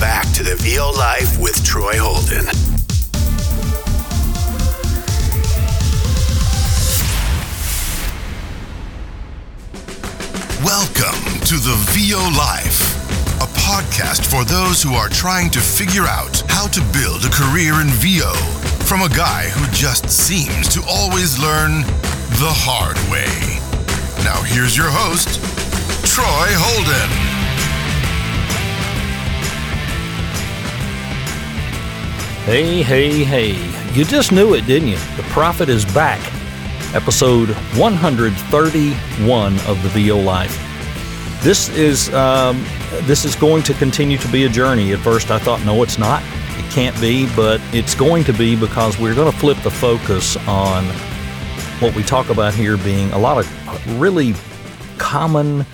back to the VO Life with Troy Holden. Welcome to the VO Life, a podcast for those who are trying to figure out how to build a career in VO from a guy who just seems to always learn the hard way. Now, here's your host, Troy Holden. Hey, hey, hey. You just knew it, didn't you? The Prophet is back episode 131 of the VO Life. This is um, this is going to continue to be a journey. At first, I thought, no, it's not. It can't be, but it's going to be because we're going to flip the focus on what we talk about here being a lot of really common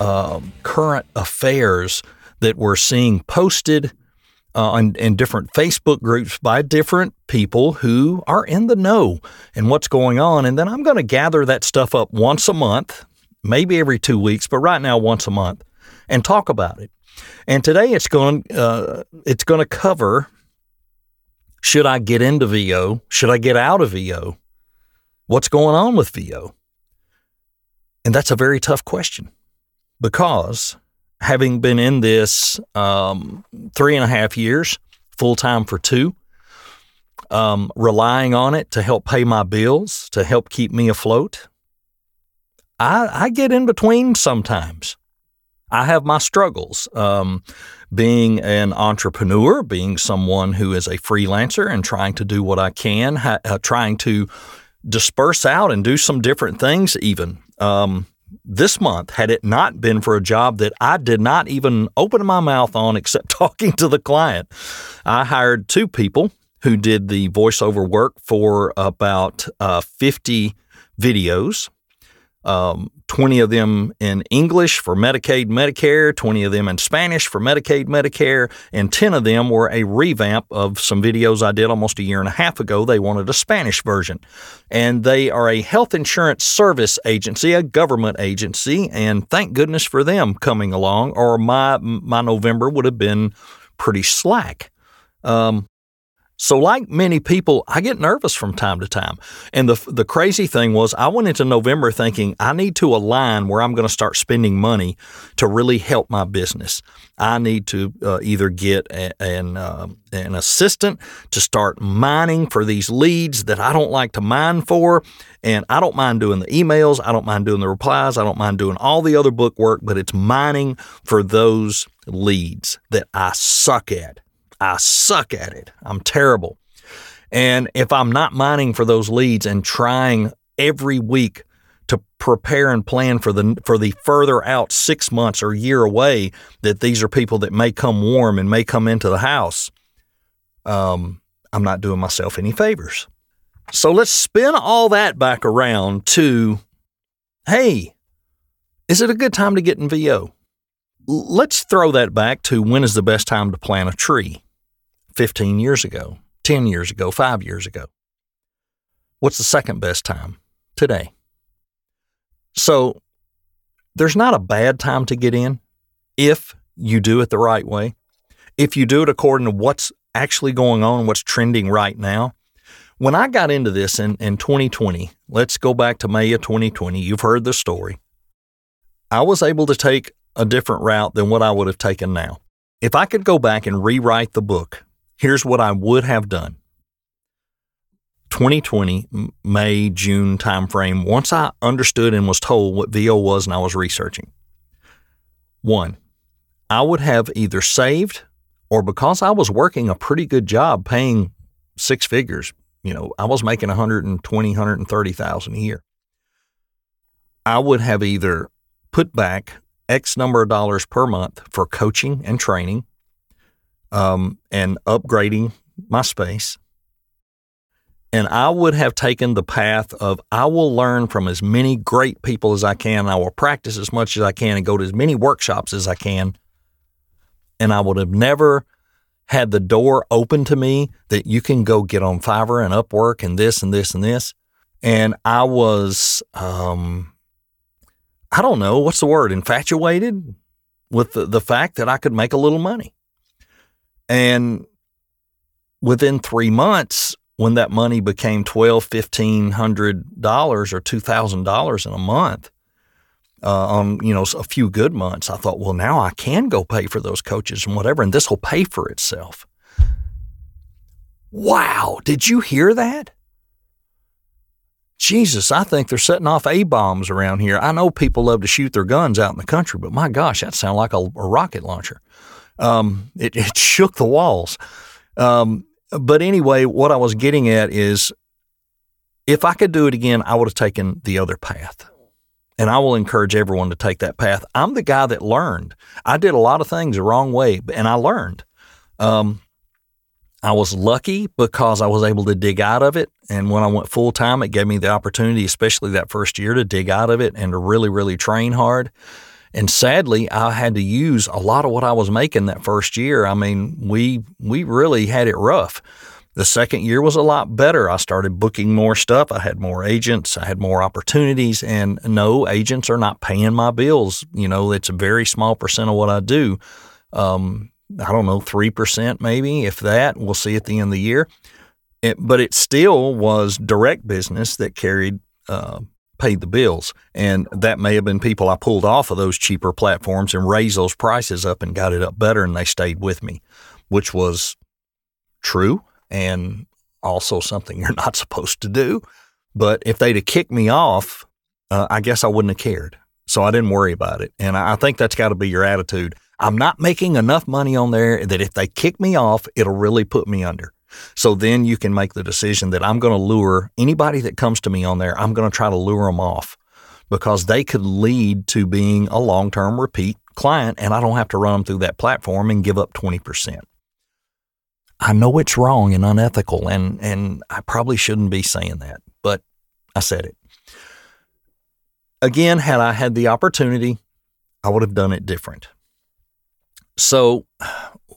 uh, current affairs that we're seeing posted uh, in, in different Facebook groups by different people who are in the know and what's going on. And then I'm going to gather that stuff up once a month, maybe every two weeks, but right now once a month, and talk about it. And today it's going uh, it's going to cover should I get into VO? Should I get out of VO? What's going on with VO? And that's a very tough question because having been in this um, three and a half years, full time for two, um, relying on it to help pay my bills, to help keep me afloat, I, I get in between sometimes. I have my struggles. Um, being an entrepreneur, being someone who is a freelancer and trying to do what I can, ha- uh, trying to disperse out and do some different things, even. Um, this month, had it not been for a job that I did not even open my mouth on except talking to the client, I hired two people who did the voiceover work for about uh, 50 videos um, 20 of them in English for Medicaid, Medicare, 20 of them in Spanish for Medicaid, Medicare, and 10 of them were a revamp of some videos I did almost a year and a half ago. They wanted a Spanish version. And they are a health insurance service agency, a government agency, and thank goodness for them coming along, or my, my November would have been pretty slack. Um, so, like many people, I get nervous from time to time. And the the crazy thing was, I went into November thinking I need to align where I'm going to start spending money to really help my business. I need to uh, either get a, an uh, an assistant to start mining for these leads that I don't like to mine for, and I don't mind doing the emails, I don't mind doing the replies, I don't mind doing all the other book work, but it's mining for those leads that I suck at. I suck at it. I'm terrible. And if I'm not mining for those leads and trying every week to prepare and plan for the for the further out 6 months or year away that these are people that may come warm and may come into the house, um, I'm not doing myself any favors. So let's spin all that back around to hey, is it a good time to get in VO? Let's throw that back to when is the best time to plant a tree? 15 years ago, 10 years ago, five years ago. What's the second best time? Today. So there's not a bad time to get in if you do it the right way. If you do it according to what's actually going on, what's trending right now. When I got into this in, in 2020, let's go back to May of 2020. You've heard the story. I was able to take a different route than what I would have taken now. If I could go back and rewrite the book Here's what I would have done. 2020 May June timeframe once I understood and was told what VO was and I was researching. One, I would have either saved or because I was working a pretty good job paying six figures, you know, I was making 120, 130,000 a year. I would have either put back X number of dollars per month for coaching and training um, and upgrading my space. And I would have taken the path of I will learn from as many great people as I can. I will practice as much as I can and go to as many workshops as I can. And I would have never had the door open to me that you can go get on Fiverr and Upwork and this and this and this. And I was, um, I don't know, what's the word, infatuated with the, the fact that I could make a little money. And within three months, when that money became twelve, fifteen hundred dollars or two thousand dollars in a month, uh, on you know a few good months, I thought, well, now I can go pay for those coaches and whatever, and this will pay for itself. Wow! Did you hear that? Jesus, I think they're setting off A bombs around here. I know people love to shoot their guns out in the country, but my gosh, that sounded like a, a rocket launcher. Um, it, it, shook the walls. Um, but anyway, what I was getting at is if I could do it again, I would have taken the other path. And I will encourage everyone to take that path. I'm the guy that learned. I did a lot of things the wrong way, and I learned. Um, I was lucky because I was able to dig out of it. And when I went full time, it gave me the opportunity, especially that first year, to dig out of it and to really, really train hard. And sadly, I had to use a lot of what I was making that first year. I mean, we we really had it rough. The second year was a lot better. I started booking more stuff. I had more agents. I had more opportunities. And no, agents are not paying my bills. You know, it's a very small percent of what I do. Um, I don't know, 3% maybe, if that. We'll see at the end of the year. It, but it still was direct business that carried, uh, paid the bills. And that may have been people I pulled off of those cheaper platforms and raised those prices up and got it up better, and they stayed with me, which was true and also something you're not supposed to do. But if they'd have kicked me off, uh, I guess I wouldn't have cared. So I didn't worry about it. And I think that's got to be your attitude. I'm not making enough money on there that if they kick me off, it'll really put me under. So then you can make the decision that I'm going to lure anybody that comes to me on there, I'm going to try to lure them off because they could lead to being a long term repeat client and I don't have to run them through that platform and give up 20%. I know it's wrong and unethical and, and I probably shouldn't be saying that, but I said it. Again, had I had the opportunity, I would have done it different. So,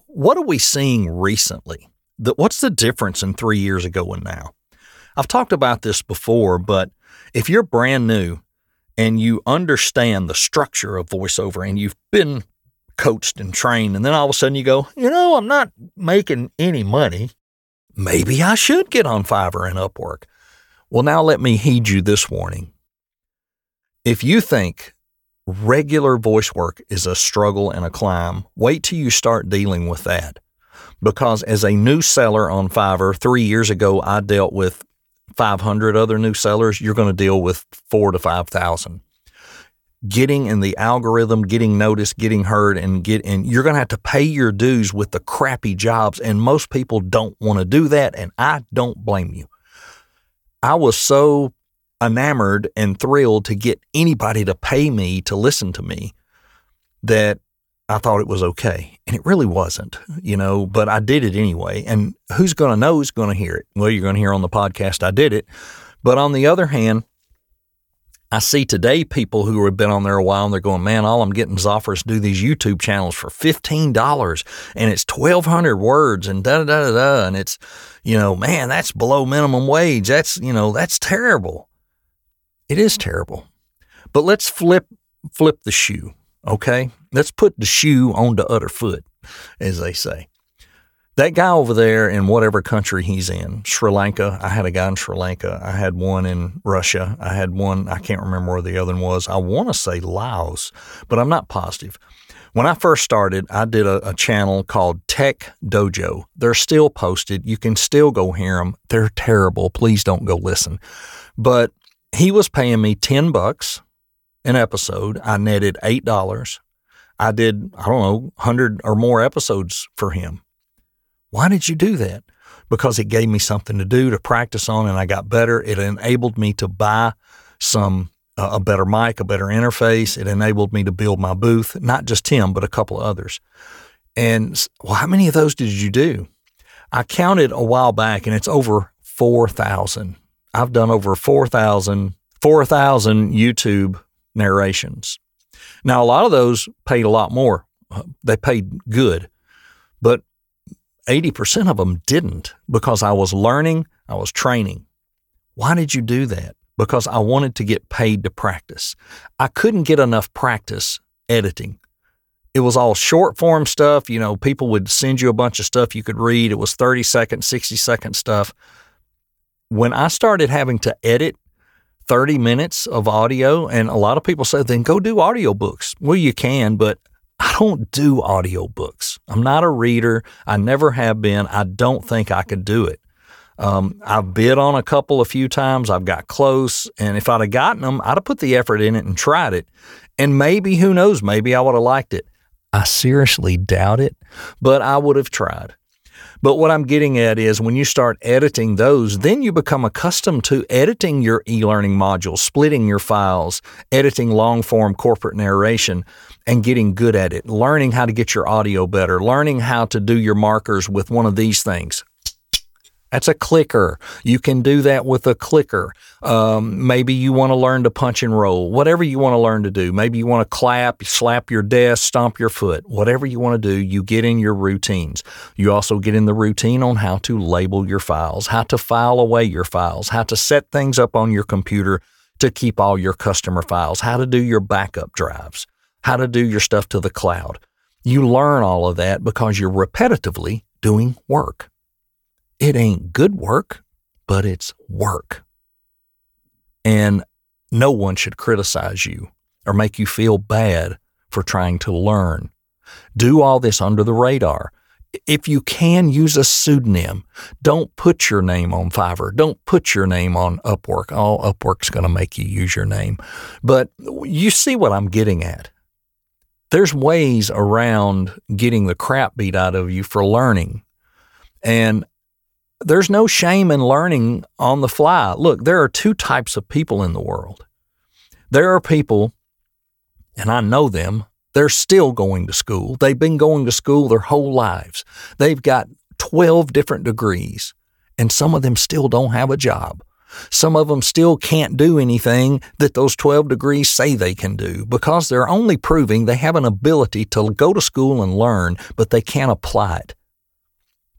what are we seeing recently? What's the difference in three years ago and now? I've talked about this before, but if you're brand new and you understand the structure of voiceover and you've been coached and trained, and then all of a sudden you go, you know, I'm not making any money. Maybe I should get on Fiverr and Upwork. Well, now let me heed you this warning. If you think regular voice work is a struggle and a climb, wait till you start dealing with that. Because as a new seller on Fiverr, three years ago, I dealt with 500 other new sellers. You're going to deal with four to 5,000. Getting in the algorithm, getting noticed, getting heard, and get and you're going to have to pay your dues with the crappy jobs. And most people don't want to do that. And I don't blame you. I was so enamored and thrilled to get anybody to pay me to listen to me that I thought it was okay. And it really wasn't, you know, but I did it anyway. And who's going to know who's going to hear it? Well, you're going to hear on the podcast I did it. But on the other hand, I see today people who have been on there a while and they're going, man, all I'm getting is offers to do these YouTube channels for $15 and it's 1,200 words and da da da da. And it's, you know, man, that's below minimum wage. That's, you know, that's terrible. It is terrible. But let's flip flip the shoe, okay? Let's put the shoe on the other foot, as they say. That guy over there in whatever country he's in, Sri Lanka, I had a guy in Sri Lanka. I had one in Russia. I had one, I can't remember where the other one was. I want to say Laos, but I'm not positive. When I first started, I did a, a, channel called Tech Dojo. They're still posted. You can still go hear them. They're terrible. Please don't go listen. But he was paying me 10 bucks an episode. I netted $8. I did, I don't know, 100 or more episodes for him. Why did you do that? Because it gave me something to do to practice on and I got better. It enabled me to buy some uh, a better mic, a better interface. It enabled me to build my booth, not just him, but a couple of others. And well, how many of those did you do? I counted a while back and it's over 4,000. I've done over 4,000 4,000 YouTube narrations. Now, a lot of those paid a lot more. Uh, they paid good, but 80% of them didn't because I was learning, I was training. Why did you do that? Because I wanted to get paid to practice. I couldn't get enough practice editing it was all short form stuff. You know, people would send you a bunch of stuff you could read. It was 30 second, 60 second stuff. When I started having to edit 30 minutes of audio, and a lot of people say, then go do audiobooks. Well, you can, but I don't do audiobooks. I'm not a reader. I never have been. I don't think I could do it. Um, I've bid on a couple a few times. I've got close, and if I'd have gotten them, I'd have put the effort in it and tried it. And maybe, who knows, maybe I would have liked it. I seriously doubt it, but I would have tried. But what I'm getting at is when you start editing those, then you become accustomed to editing your e learning modules, splitting your files, editing long form corporate narration, and getting good at it, learning how to get your audio better, learning how to do your markers with one of these things that's a clicker. You can do that with a clicker. Um, maybe you want to learn to punch and roll, whatever you want to learn to do. Maybe you want to clap, slap your desk, stomp your foot, whatever you want to do, you get in your routines. You also get in the routine on how to label your files, how to file away your files, how to set things up on your computer to keep all your customer files, how to do your backup drives, how to do your stuff to the cloud. You learn all of that because you're repetitively doing work. It ain't good work, but it's work. And no one should criticize you or make you feel bad for trying to learn. Do all this under the radar. If you can use a pseudonym, don't put your name on Fiverr. Don't put your name on Upwork. All oh, Upwork's going to make you use your name. But you see what I'm getting at. There's ways around getting the crap beat out of you for learning. And there's no shame in learning on the fly. Look, there are two types of people in the world. There are people, and I know them, they're still going to school. They've been going to school their whole lives. They've got 12 different degrees, and some of them still don't have a job. Some of them still can't do anything that those 12 degrees say they can do because they're only proving they have an ability to go to school and learn, but they can't apply it.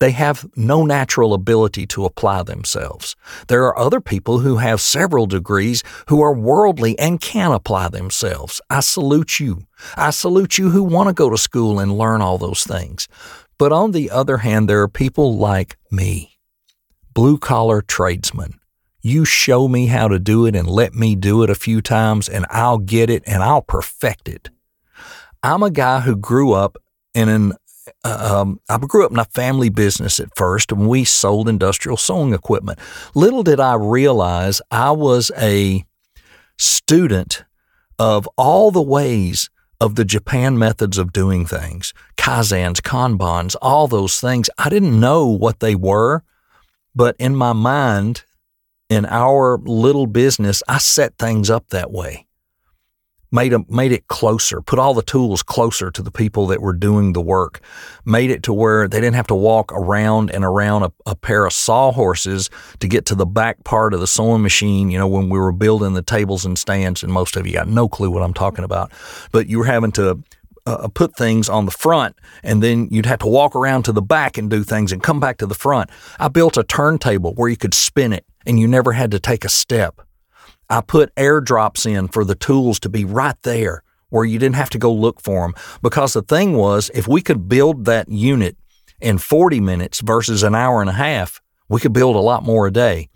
They have no natural ability to apply themselves. There are other people who have several degrees who are worldly and can apply themselves. I salute you. I salute you who want to go to school and learn all those things. But on the other hand, there are people like me, blue collar tradesmen. You show me how to do it and let me do it a few times, and I'll get it and I'll perfect it. I'm a guy who grew up in an um, I grew up in a family business at first, and we sold industrial sewing equipment. Little did I realize I was a student of all the ways of the Japan methods of doing things, kaizens, kanbans, all those things. I didn't know what they were, but in my mind, in our little business, I set things up that way made them, made it closer, put all the tools closer to the people that were doing the work, made it to where they didn't have to walk around and around a, a pair of sawhorses to get to the back part of the sewing machine. You know, when we were building the tables and stands, and most of you got no clue what I'm talking about, but you were having to uh, put things on the front and then you'd have to walk around to the back and do things and come back to the front. I built a turntable where you could spin it and you never had to take a step. I put airdrops in for the tools to be right there where you didn't have to go look for them. Because the thing was, if we could build that unit in 40 minutes versus an hour and a half, we could build a lot more a day.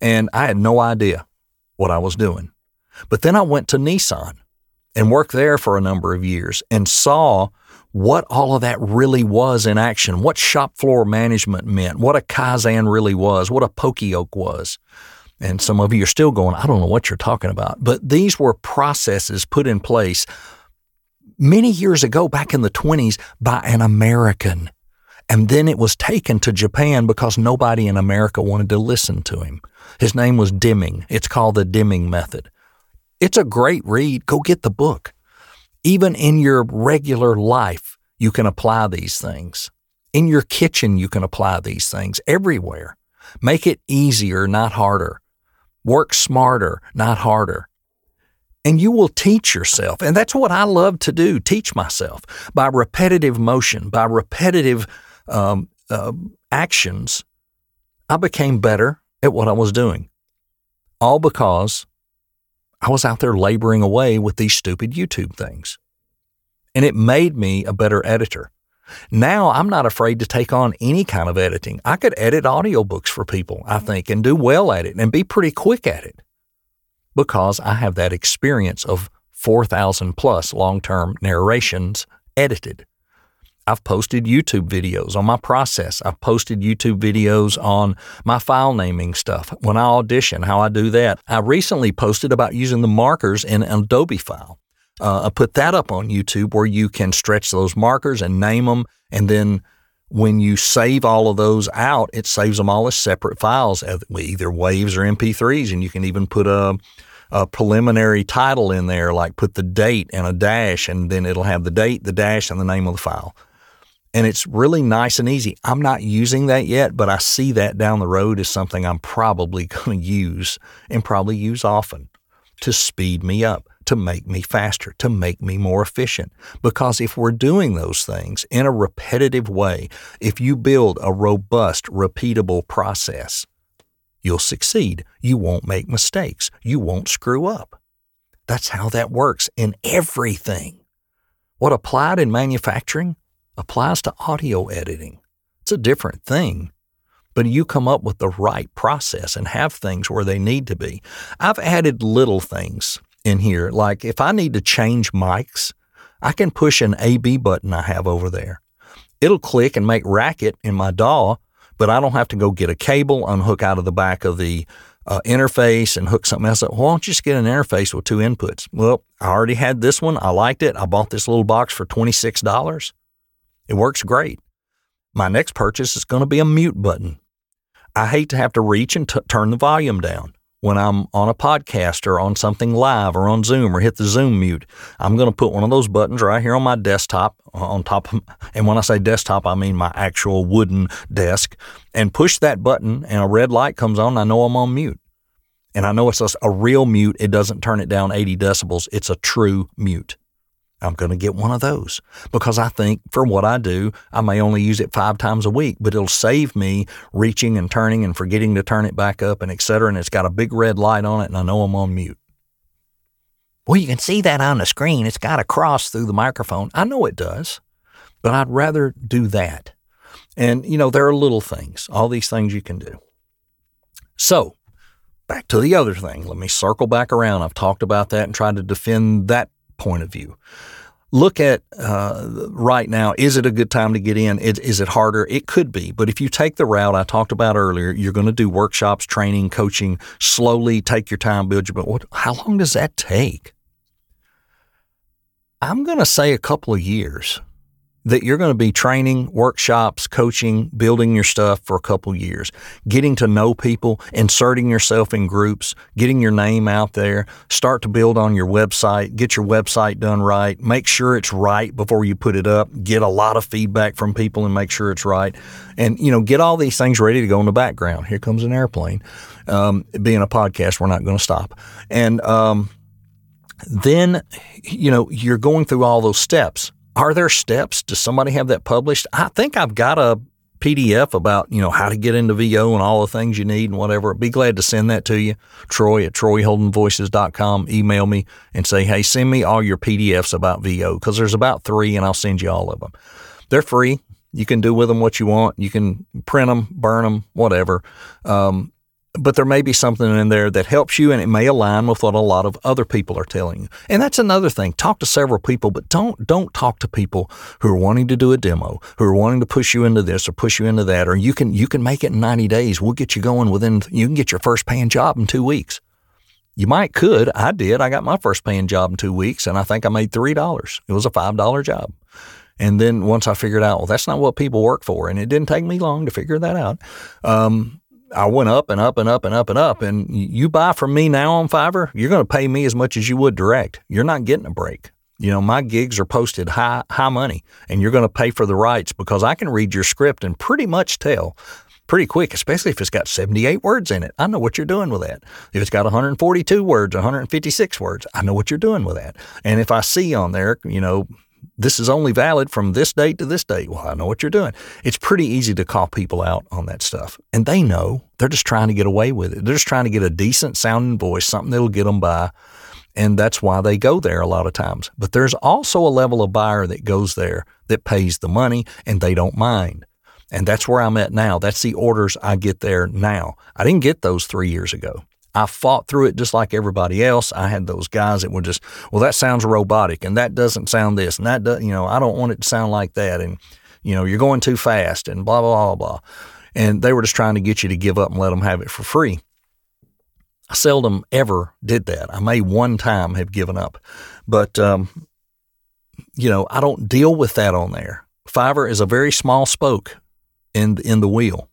And I had no idea what I was doing. But then I went to Nissan and worked there for a number of years and saw what all of that really was in action, what shop floor management meant, what a Kaizen really was, what a Poka-yoke was. And some of you are still going, I don't know what you're talking about. But these were processes put in place many years ago, back in the 20s, by an American. And then it was taken to Japan because nobody in America wanted to listen to him. His name was Deming. It's called the Deming Method. It's a great read. Go get the book. Even in your regular life, you can apply these things. In your kitchen, you can apply these things everywhere. Make it easier, not harder. Work smarter, not harder. And you will teach yourself. And that's what I love to do teach myself by repetitive motion, by repetitive um, uh, actions. I became better at what I was doing. All because I was out there laboring away with these stupid YouTube things. and it made me a better editor. Now I'm not afraid to take on any kind of editing. I could edit audiobooks for people, I mm-hmm. think, and do well at it and be pretty quick at it because I have that experience of 4,000 plus long term narrations edited. I've posted YouTube videos on my process. I've posted YouTube videos on my file naming stuff. When I audition, how I do that. I recently posted about using the markers in an Adobe file. Uh, I put that up on YouTube where you can stretch those markers and name them. And then when you save all of those out, it saves them all as separate files, either waves or MP3s. And you can even put a, a preliminary title in there, like put the date and a dash, and then it'll have the date, the dash, and the name of the file. And it's really nice and easy. I'm not using that yet, but I see that down the road as something I'm probably going to use and probably use often to speed me up to make me faster, to make me more efficient. Because if we're doing those things in a repetitive way, if you build a robust, repeatable process, you'll succeed. You won't make mistakes. You won't screw up. That's how that works in everything. What applied in manufacturing applies to audio editing. It's a different thing but you come up with the right process and have things where they need to be. I've added little things in here. Like if I need to change mics, I can push an AB button I have over there. It'll click and make racket in my DAW, but I don't have to go get a cable, unhook out of the back of the uh, interface and hook something else up. Why don't you just get an interface with two inputs? Well, I already had this one. I liked it. I bought this little box for $26. It works great. My next purchase is going to be a mute button. I hate to have to reach and t- turn the volume down when I'm on a podcast or on something live or on Zoom or hit the Zoom mute, I'm going to put one of those buttons right here on my desktop uh, on top of, and when I say desktop, I mean my actual wooden desk and push that button and a red light comes on. I know I'm on mute. And I know it's a, a real mute. It doesn't turn it down 80 decibels. It's a true mute. I'm going to get one of those because I think for what I do, I may only use it five times a week, but it'll save me reaching and turning and forgetting to turn it back up and et cetera. And it's got a big red light on it and I know I'm on mute. Well, you can see that on the screen. It's got a cross through the microphone. I know it does, but I'd rather do that. And, you know, there are little things, all these things you can do. So, back to the other thing. Let me circle back around. I've talked about that and tried to defend that point of view. Look at uh, right now, is it a good time to get in? Is, is it harder? It could be. But if you take the route I talked about earlier, you're going to do workshops, training, coaching, slowly take your time, build your, but what, how long does that take? I'm going to say a couple of years that you're going to be training, workshops, coaching, building your stuff for a couple years, getting to know people, inserting yourself in groups, getting your name out there, start to build on your website, get your website done right, make sure it's right before you put it up, get a lot of feedback from people and make sure it's right. And, you know, get all these things ready to go in the background. Here comes an airplane. Um, being a podcast, we're not going to stop. And, um, then, you know, you're going through all those steps are there steps? Does somebody have that published? I think I've got a PDF about, you know, how to get into VO and all the things you need and whatever. Be glad to send that to you. Troy at troyholdenvoices.com. Email me and say, hey, send me all your PDFs about VO because there's about three and I'll send you all of them. They're free. You can do with them what you want. You can print them, burn them, whatever. Um, but there may be something in there that helps you and it may align with what a lot of other people are telling you. And that's another thing. Talk to several people, but don't don't talk to people who are wanting to do a demo, who are wanting to push you into this or push you into that or you can you can make it in 90 days. We'll get you going within you can get your first paying job in 2 weeks. You might could. I did. I got my first paying job in 2 weeks and I think I made $3. It was a $5 job. And then once I figured out, well, that's not what people work for, and it didn't take me long to figure that out. Um, I went up and up and up and up and up. And you buy from me now on Fiverr, you're going to pay me as much as you would direct. You're not getting a break. You know, my gigs are posted high high money, and you're going to pay for the rights because I can read your script and pretty much tell pretty quick, especially if it's got 78 words in it. I know what you're doing with that. If it's got 142 words, 156 words, I know what you're doing with that. And if I see on there, you know, this is only valid from this date to this date. Well, I know what you're doing. It's pretty easy to call people out on that stuff. And they know they're just trying to get away with it. They're just trying to get a decent sounding voice, something that'll get them by. And that's why they go there a lot of times. But there's also a level of buyer that goes there that pays the money and they don't mind. And that's where I'm at now. That's the orders I get there now. I didn't get those three years ago. I fought through it just like everybody else. I had those guys that were just, well, that sounds robotic and that doesn't sound this and that does, you know, I don't want it to sound like that. And, you know, you're going too fast and blah, blah, blah, blah. And they were just trying to get you to give up and let them have it for free. I seldom ever did that. I may one time have given up, but, um, you know, I don't deal with that on there. Fiverr is a very small spoke in in the wheel,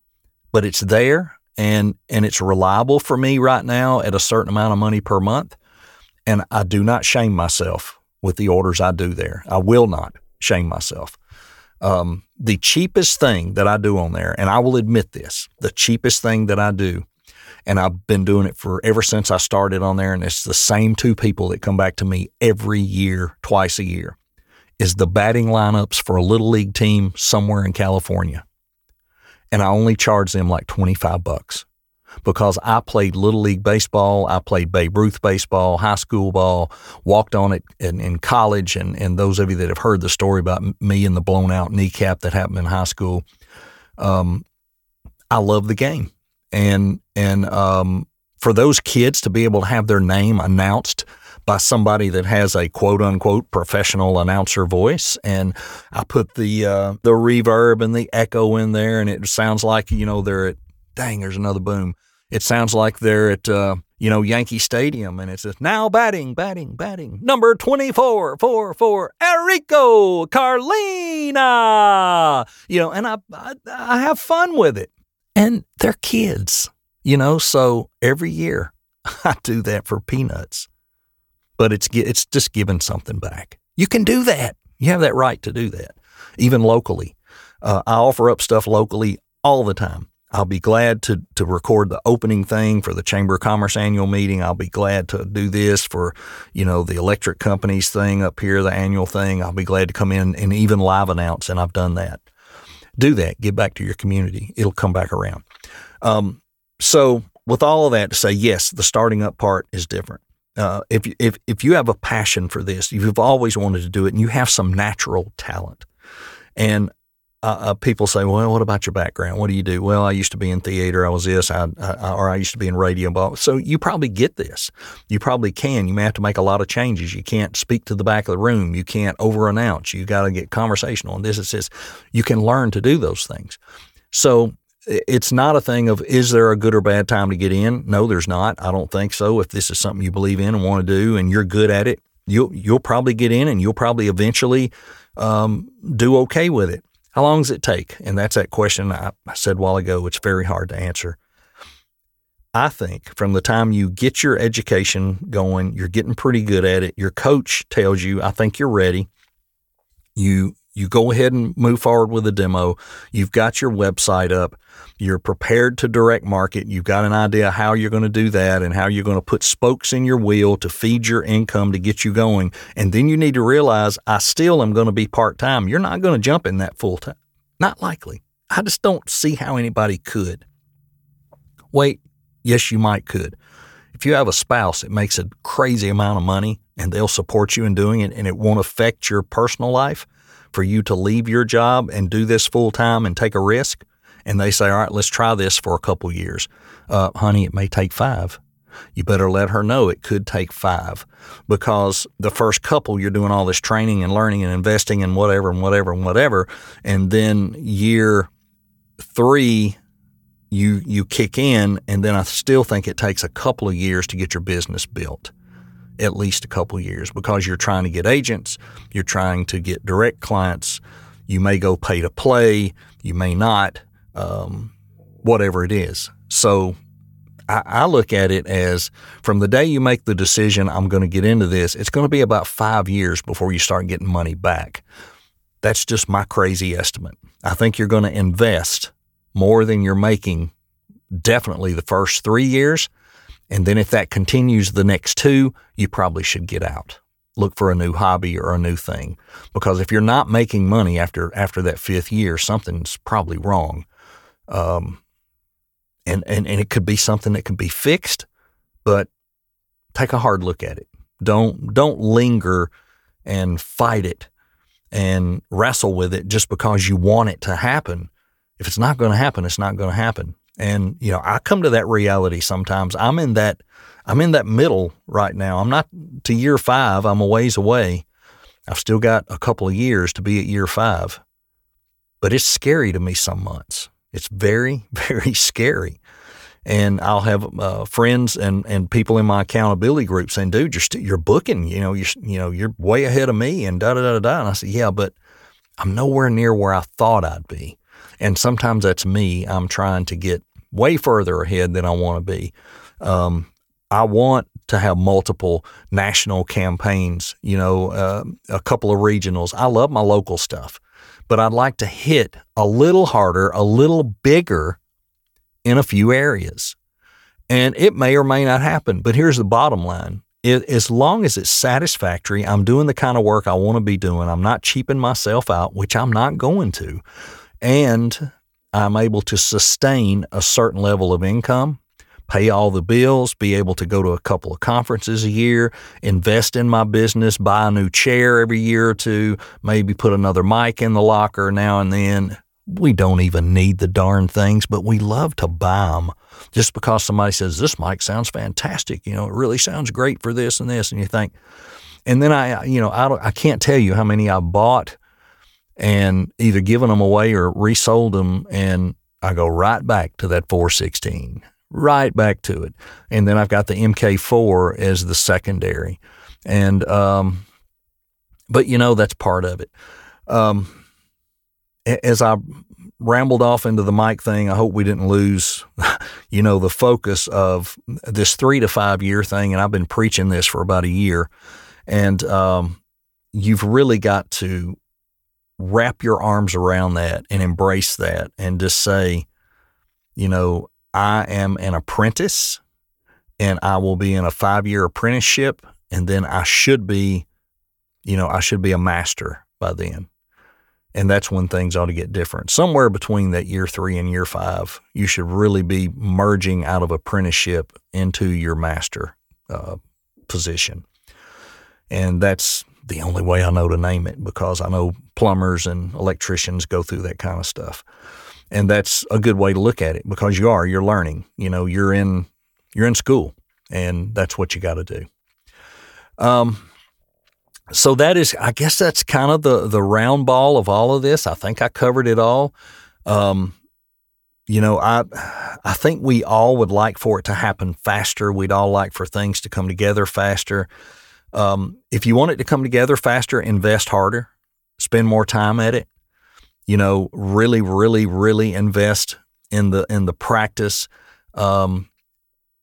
but it's there and and it's reliable for me right now at a certain amount of money per month. And I do not shame myself with the orders I do there. I will not shame myself. Um, the cheapest thing that I do on there, and I will admit this, the cheapest thing that I do, and I've been doing it for ever since I started on there, and it's the same two people that come back to me every year, twice a year, is the batting lineups for a little league team somewhere in California and I only charged them like 25 bucks because I played Little League Baseball. I played Babe Ruth Baseball, high school ball, walked on it in, in, college. And, and those of you that have heard the story about me and the blown out kneecap that happened in high school, um, I love the game. And, and um, for those kids to be able to have their name announced – by somebody that has a quote unquote professional announcer voice. And I put the uh, the reverb and the echo in there, and it sounds like you know they're at dang. There's another boom. It sounds like they're at uh, you know Yankee Stadium, and it says now batting, batting, batting. Number twenty four, four, four, Enrico Carlina. You know, and I, I I have fun with it, and they're kids. You know, so every year I do that for peanuts but it's it's just giving something back. You can do that. You have that right to do that, even locally. Uh, I offer up stuff locally all the time. I'll be glad to to record the opening thing for the Chamber of Commerce annual meeting. I'll be glad to do this for, you know, the electric companies thing up here, the annual thing. I'll be glad to come in and even live announce, and I've done that. Do that. Give back to your community. It'll come back around. Um, so, with all of that to say, yes, the starting up part is different. Uh, if if if you have a passion for this, you've always wanted to do it, and you have some natural talent, and uh, uh, people say, "Well, what about your background? What do you do?" Well, I used to be in theater. I was this, I, I, or I used to be in radio. So you probably get this. You probably can. You may have to make a lot of changes. You can't speak to the back of the room. You can't over announce. You got to get conversational. And this is this. You can learn to do those things. So it's not a thing of is there a good or bad time to get in? No, there's not. I don't think so. If this is something you believe in and want to do, and you're good at it, you'll you'll probably get in, and you'll probably eventually um, do okay with it. How long does it take? And that's that question I, I said a while ago. It's very hard to answer. I think from the time you get your education going, you're getting pretty good at it. Your coach tells you, I think you're ready. You you go ahead and move forward with a demo. You've got your website up. You're prepared to direct market. You've got an idea how you're going to do that and how you're going to put spokes in your wheel to feed your income to get you going. And then you need to realize I still am going to be part time. You're not going to jump in that full time. Not likely. I just don't see how anybody could. Wait, yes, you might could. If you have a spouse that makes a crazy amount of money and they'll support you in doing it and it won't affect your personal life, for you to leave your job and do this full time and take a risk, and they say, all right, let's try this for a couple years. Uh, honey, it may take five. You better let her know it could take five because the first couple you're doing all this training and learning and investing and whatever and whatever and whatever. And then year three, you, you kick in. And then I still think it takes a couple of years to get your business built at least a couple years because you're trying to get agents, you're trying to get direct clients. You may go pay to play, you may not, um, whatever it is. So I, I look at it as from the day you make the decision, I'm going to get into this, it's going to be about five years before you start getting money back. That's just my crazy estimate. I think you're going to invest more than you're making definitely the first three years. And then if that continues the next two, you probably should get out. Look for a new hobby or a new thing. Because if you're not making money after after that fifth year, something's probably wrong. Um, and, and, and it could be something that can be fixed, but take a hard look at it. Don't don't linger and fight it and wrestle with it just because you want it to happen. If it's not going to happen, it's not going to happen. And you know, I come to that reality sometimes. I'm in that I'm in that middle right now. I'm not to year 5, I'm a ways away. I've still got a couple of years to be at year 5. But it's scary to me some months. It's very very scary. And I'll have uh, friends and, and people in my accountability group saying, "Dude, you're st- you're booking. You know, you're you know you're way ahead of me." And da da da da. And I said, "Yeah, but I'm nowhere near where I thought I'd be." And sometimes that's me. I'm trying to get way further ahead than I want to be. Um, I want to have multiple national campaigns, you know, uh, a couple of regionals. I love my local stuff, but I'd like to hit a little harder, a little bigger in a few areas. And it may or may not happen, but here's the bottom line. It, as long as it's satisfactory, I'm doing the kind of work I want to be doing. I'm not cheaping myself out, which I'm not going to and I'm able to sustain a certain level of income, pay all the bills, be able to go to a couple of conferences a year, invest in my business, buy a new chair every year or two, maybe put another mic in the locker now and then. We don't even need the darn things, but we love to buy them just because somebody says, This mic sounds fantastic. You know, it really sounds great for this and this. And you think, and then I, you know, I, don't I can't tell you how many I bought and either given them away or resold them. And I go right back to that 416, right back to it. And then I've got the MK4 as the secondary. And, um, but you know, that's part of it. Um, as I rambled off into the mic thing, I hope we didn't lose, you know, the focus of this three to five year thing. And I've been preaching this for about a year. And, um, you've really got to wrap your arms around that and embrace that and just say, you know, I am an apprentice and I will be in a five year apprenticeship and then I should be, you know, I should be a master by then. And that's when things ought to get different. Somewhere between that year three and year five, you should really be merging out of apprenticeship into your master uh, position. And that's the only way I know to name it because I know plumbers and electricians go through that kind of stuff. And that's a good way to look at it because you are, you're learning. You know, you're in you're in school and that's what you got to do. Um so that is I guess that's kind of the the round ball of all of this. I think I covered it all. Um you know, I I think we all would like for it to happen faster. We'd all like for things to come together faster. Um, if you want it to come together faster, invest harder, spend more time at it. You know, really, really, really invest in the in the practice. Um,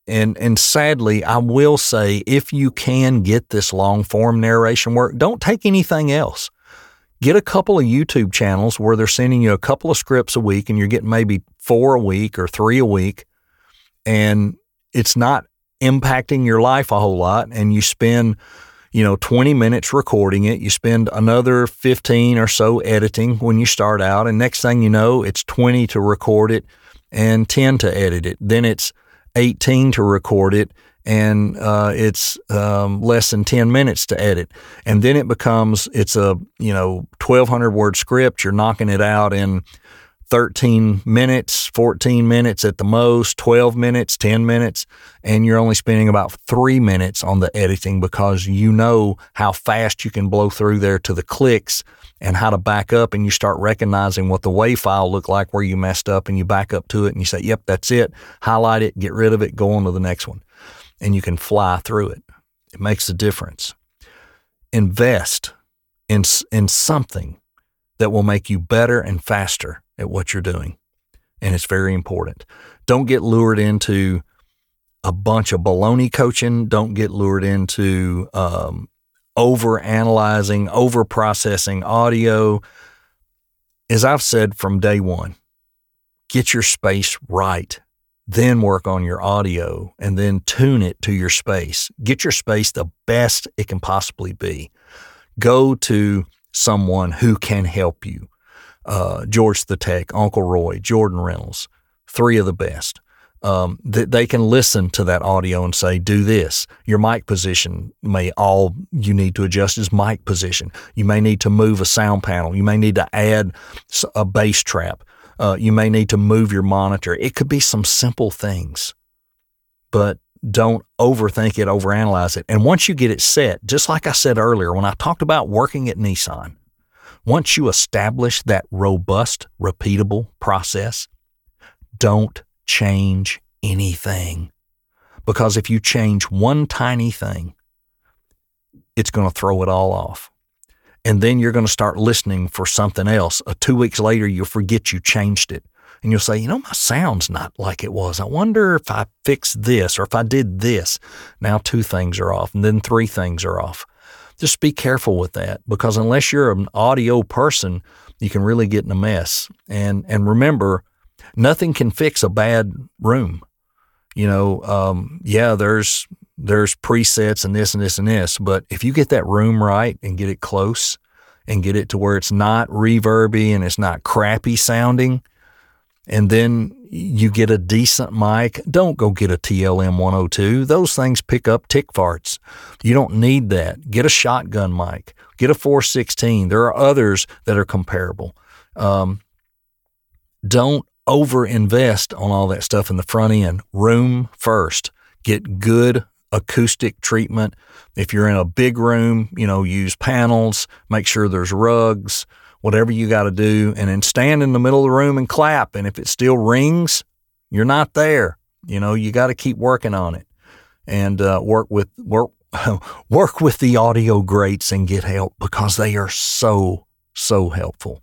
and and sadly, I will say, if you can get this long form narration work, don't take anything else. Get a couple of YouTube channels where they're sending you a couple of scripts a week, and you're getting maybe four a week or three a week, and it's not impacting your life a whole lot and you spend you know 20 minutes recording it. You spend another 15 or so editing when you start out and next thing you know it's 20 to record it and 10 to edit it. Then it's 18 to record it and uh, it's um, less than 10 minutes to edit. And then it becomes it's a you know 1200 word script. You're knocking it out in 13 minutes, 14 minutes at the most, 12 minutes, 10 minutes, and you're only spending about three minutes on the editing because you know how fast you can blow through there to the clicks and how to back up. And you start recognizing what the WAV file looked like where you messed up and you back up to it and you say, yep, that's it. Highlight it, get rid of it, go on to the next one. And you can fly through it. It makes a difference. Invest in, in something that will make you better and faster at what you're doing. And it's very important. Don't get lured into a bunch of baloney coaching. Don't get lured into um, over analyzing, over processing audio. As I've said from day one, get your space right, then work on your audio, and then tune it to your space. Get your space the best it can possibly be. Go to someone who can help you uh, George the Tech, Uncle Roy, Jordan Reynolds, three of the best. um, that they can listen to that audio and say, do this. Your mic position may all you need to adjust is mic position. You may need to move a sound panel. You may need to add a bass trap. Uh, you may need to move your monitor. It could be some simple things, but don't overthink it, overanalyze it. And once you get it set, just like I said earlier, when I talked about working at Nissan, once you establish that robust, repeatable process, don't change anything. Because if you change one tiny thing, it's going to throw it all off. And then you're going to start listening for something else. Uh, two weeks later, you'll forget you changed it. And you'll say, you know, my sound's not like it was. I wonder if I fixed this or if I did this. Now two things are off, and then three things are off. Just be careful with that because unless you're an audio person, you can really get in a mess. And and remember, nothing can fix a bad room. You know, um, yeah, there's there's presets and this and this and this, but if you get that room right and get it close and get it to where it's not reverby and it's not crappy sounding, and then you get a decent mic, don't go get a TLM 102. Those things pick up tick farts. You don't need that. Get a shotgun mic. Get a 416. There are others that are comparable. Um, don't overinvest on all that stuff in the front end. Room first. Get good acoustic treatment. If you're in a big room, you know, use panels, make sure there's rugs, whatever you got to do, and then stand in the middle of the room and clap. And if it still rings, you're not there. You know, you got to keep working on it and uh, work with work work with the audio greats and get help because they are so so helpful.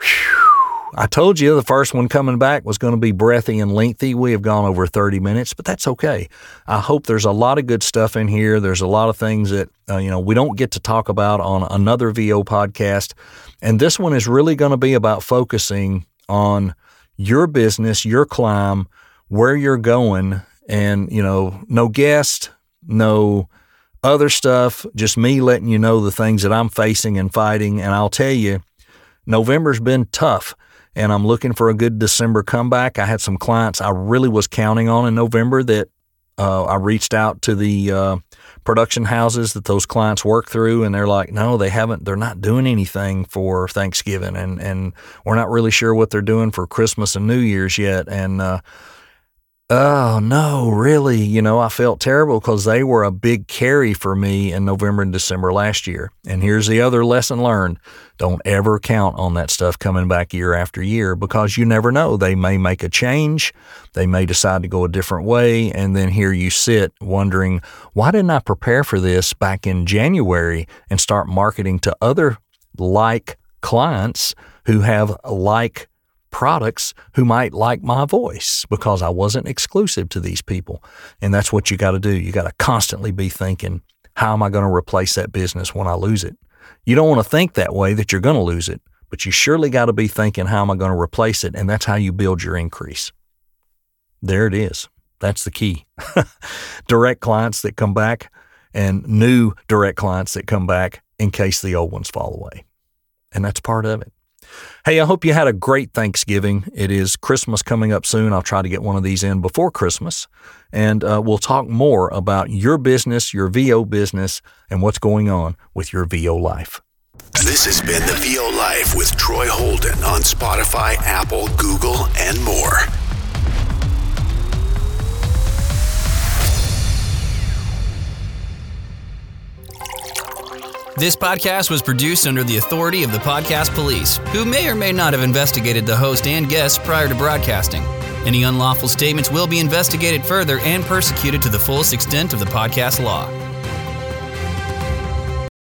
Whew. I told you the first one coming back was going to be breathy and lengthy. We have gone over 30 minutes, but that's okay. I hope there's a lot of good stuff in here. There's a lot of things that, uh, you know, we don't get to talk about on another VO podcast. And this one is really going to be about focusing on your business, your climb, where you're going, and, you know, no guest, no other stuff, just me letting you know the things that I'm facing and fighting. And I'll tell you, November's been tough and I'm looking for a good December comeback. I had some clients I really was counting on in November that uh, I reached out to the uh, production houses that those clients work through, and they're like, no, they haven't. They're not doing anything for Thanksgiving, and and we're not really sure what they're doing for Christmas and New Year's yet. And uh, Oh, no, really. You know, I felt terrible because they were a big carry for me in November and December last year. And here's the other lesson learned don't ever count on that stuff coming back year after year because you never know. They may make a change, they may decide to go a different way. And then here you sit wondering, why didn't I prepare for this back in January and start marketing to other like clients who have like products who might like my voice because I wasn't exclusive to these people. And that's what you got to do. You got to constantly be thinking, how am I going to replace that business when I lose it? You don't want to think that way that you're going to lose it, but you surely got to be thinking, how am I going to replace it? And that's how you build your increase. There it is. That's the key. direct clients that come back and new direct clients that come back in case the old ones fall away. And that's part of it. Hey, I hope you had a great Thanksgiving. It is Christmas coming up soon. I'll try to get one of these in before Christmas. And uh, we'll talk more about your business, your VO business, and what's going on with your VO life. This has been the VO Life with Troy Holden on Spotify, Apple, Google, and more. This podcast was produced under the authority of the Podcast Police, who may or may not have investigated the host and guests prior to broadcasting. Any unlawful statements will be investigated further and persecuted to the fullest extent of the podcast law.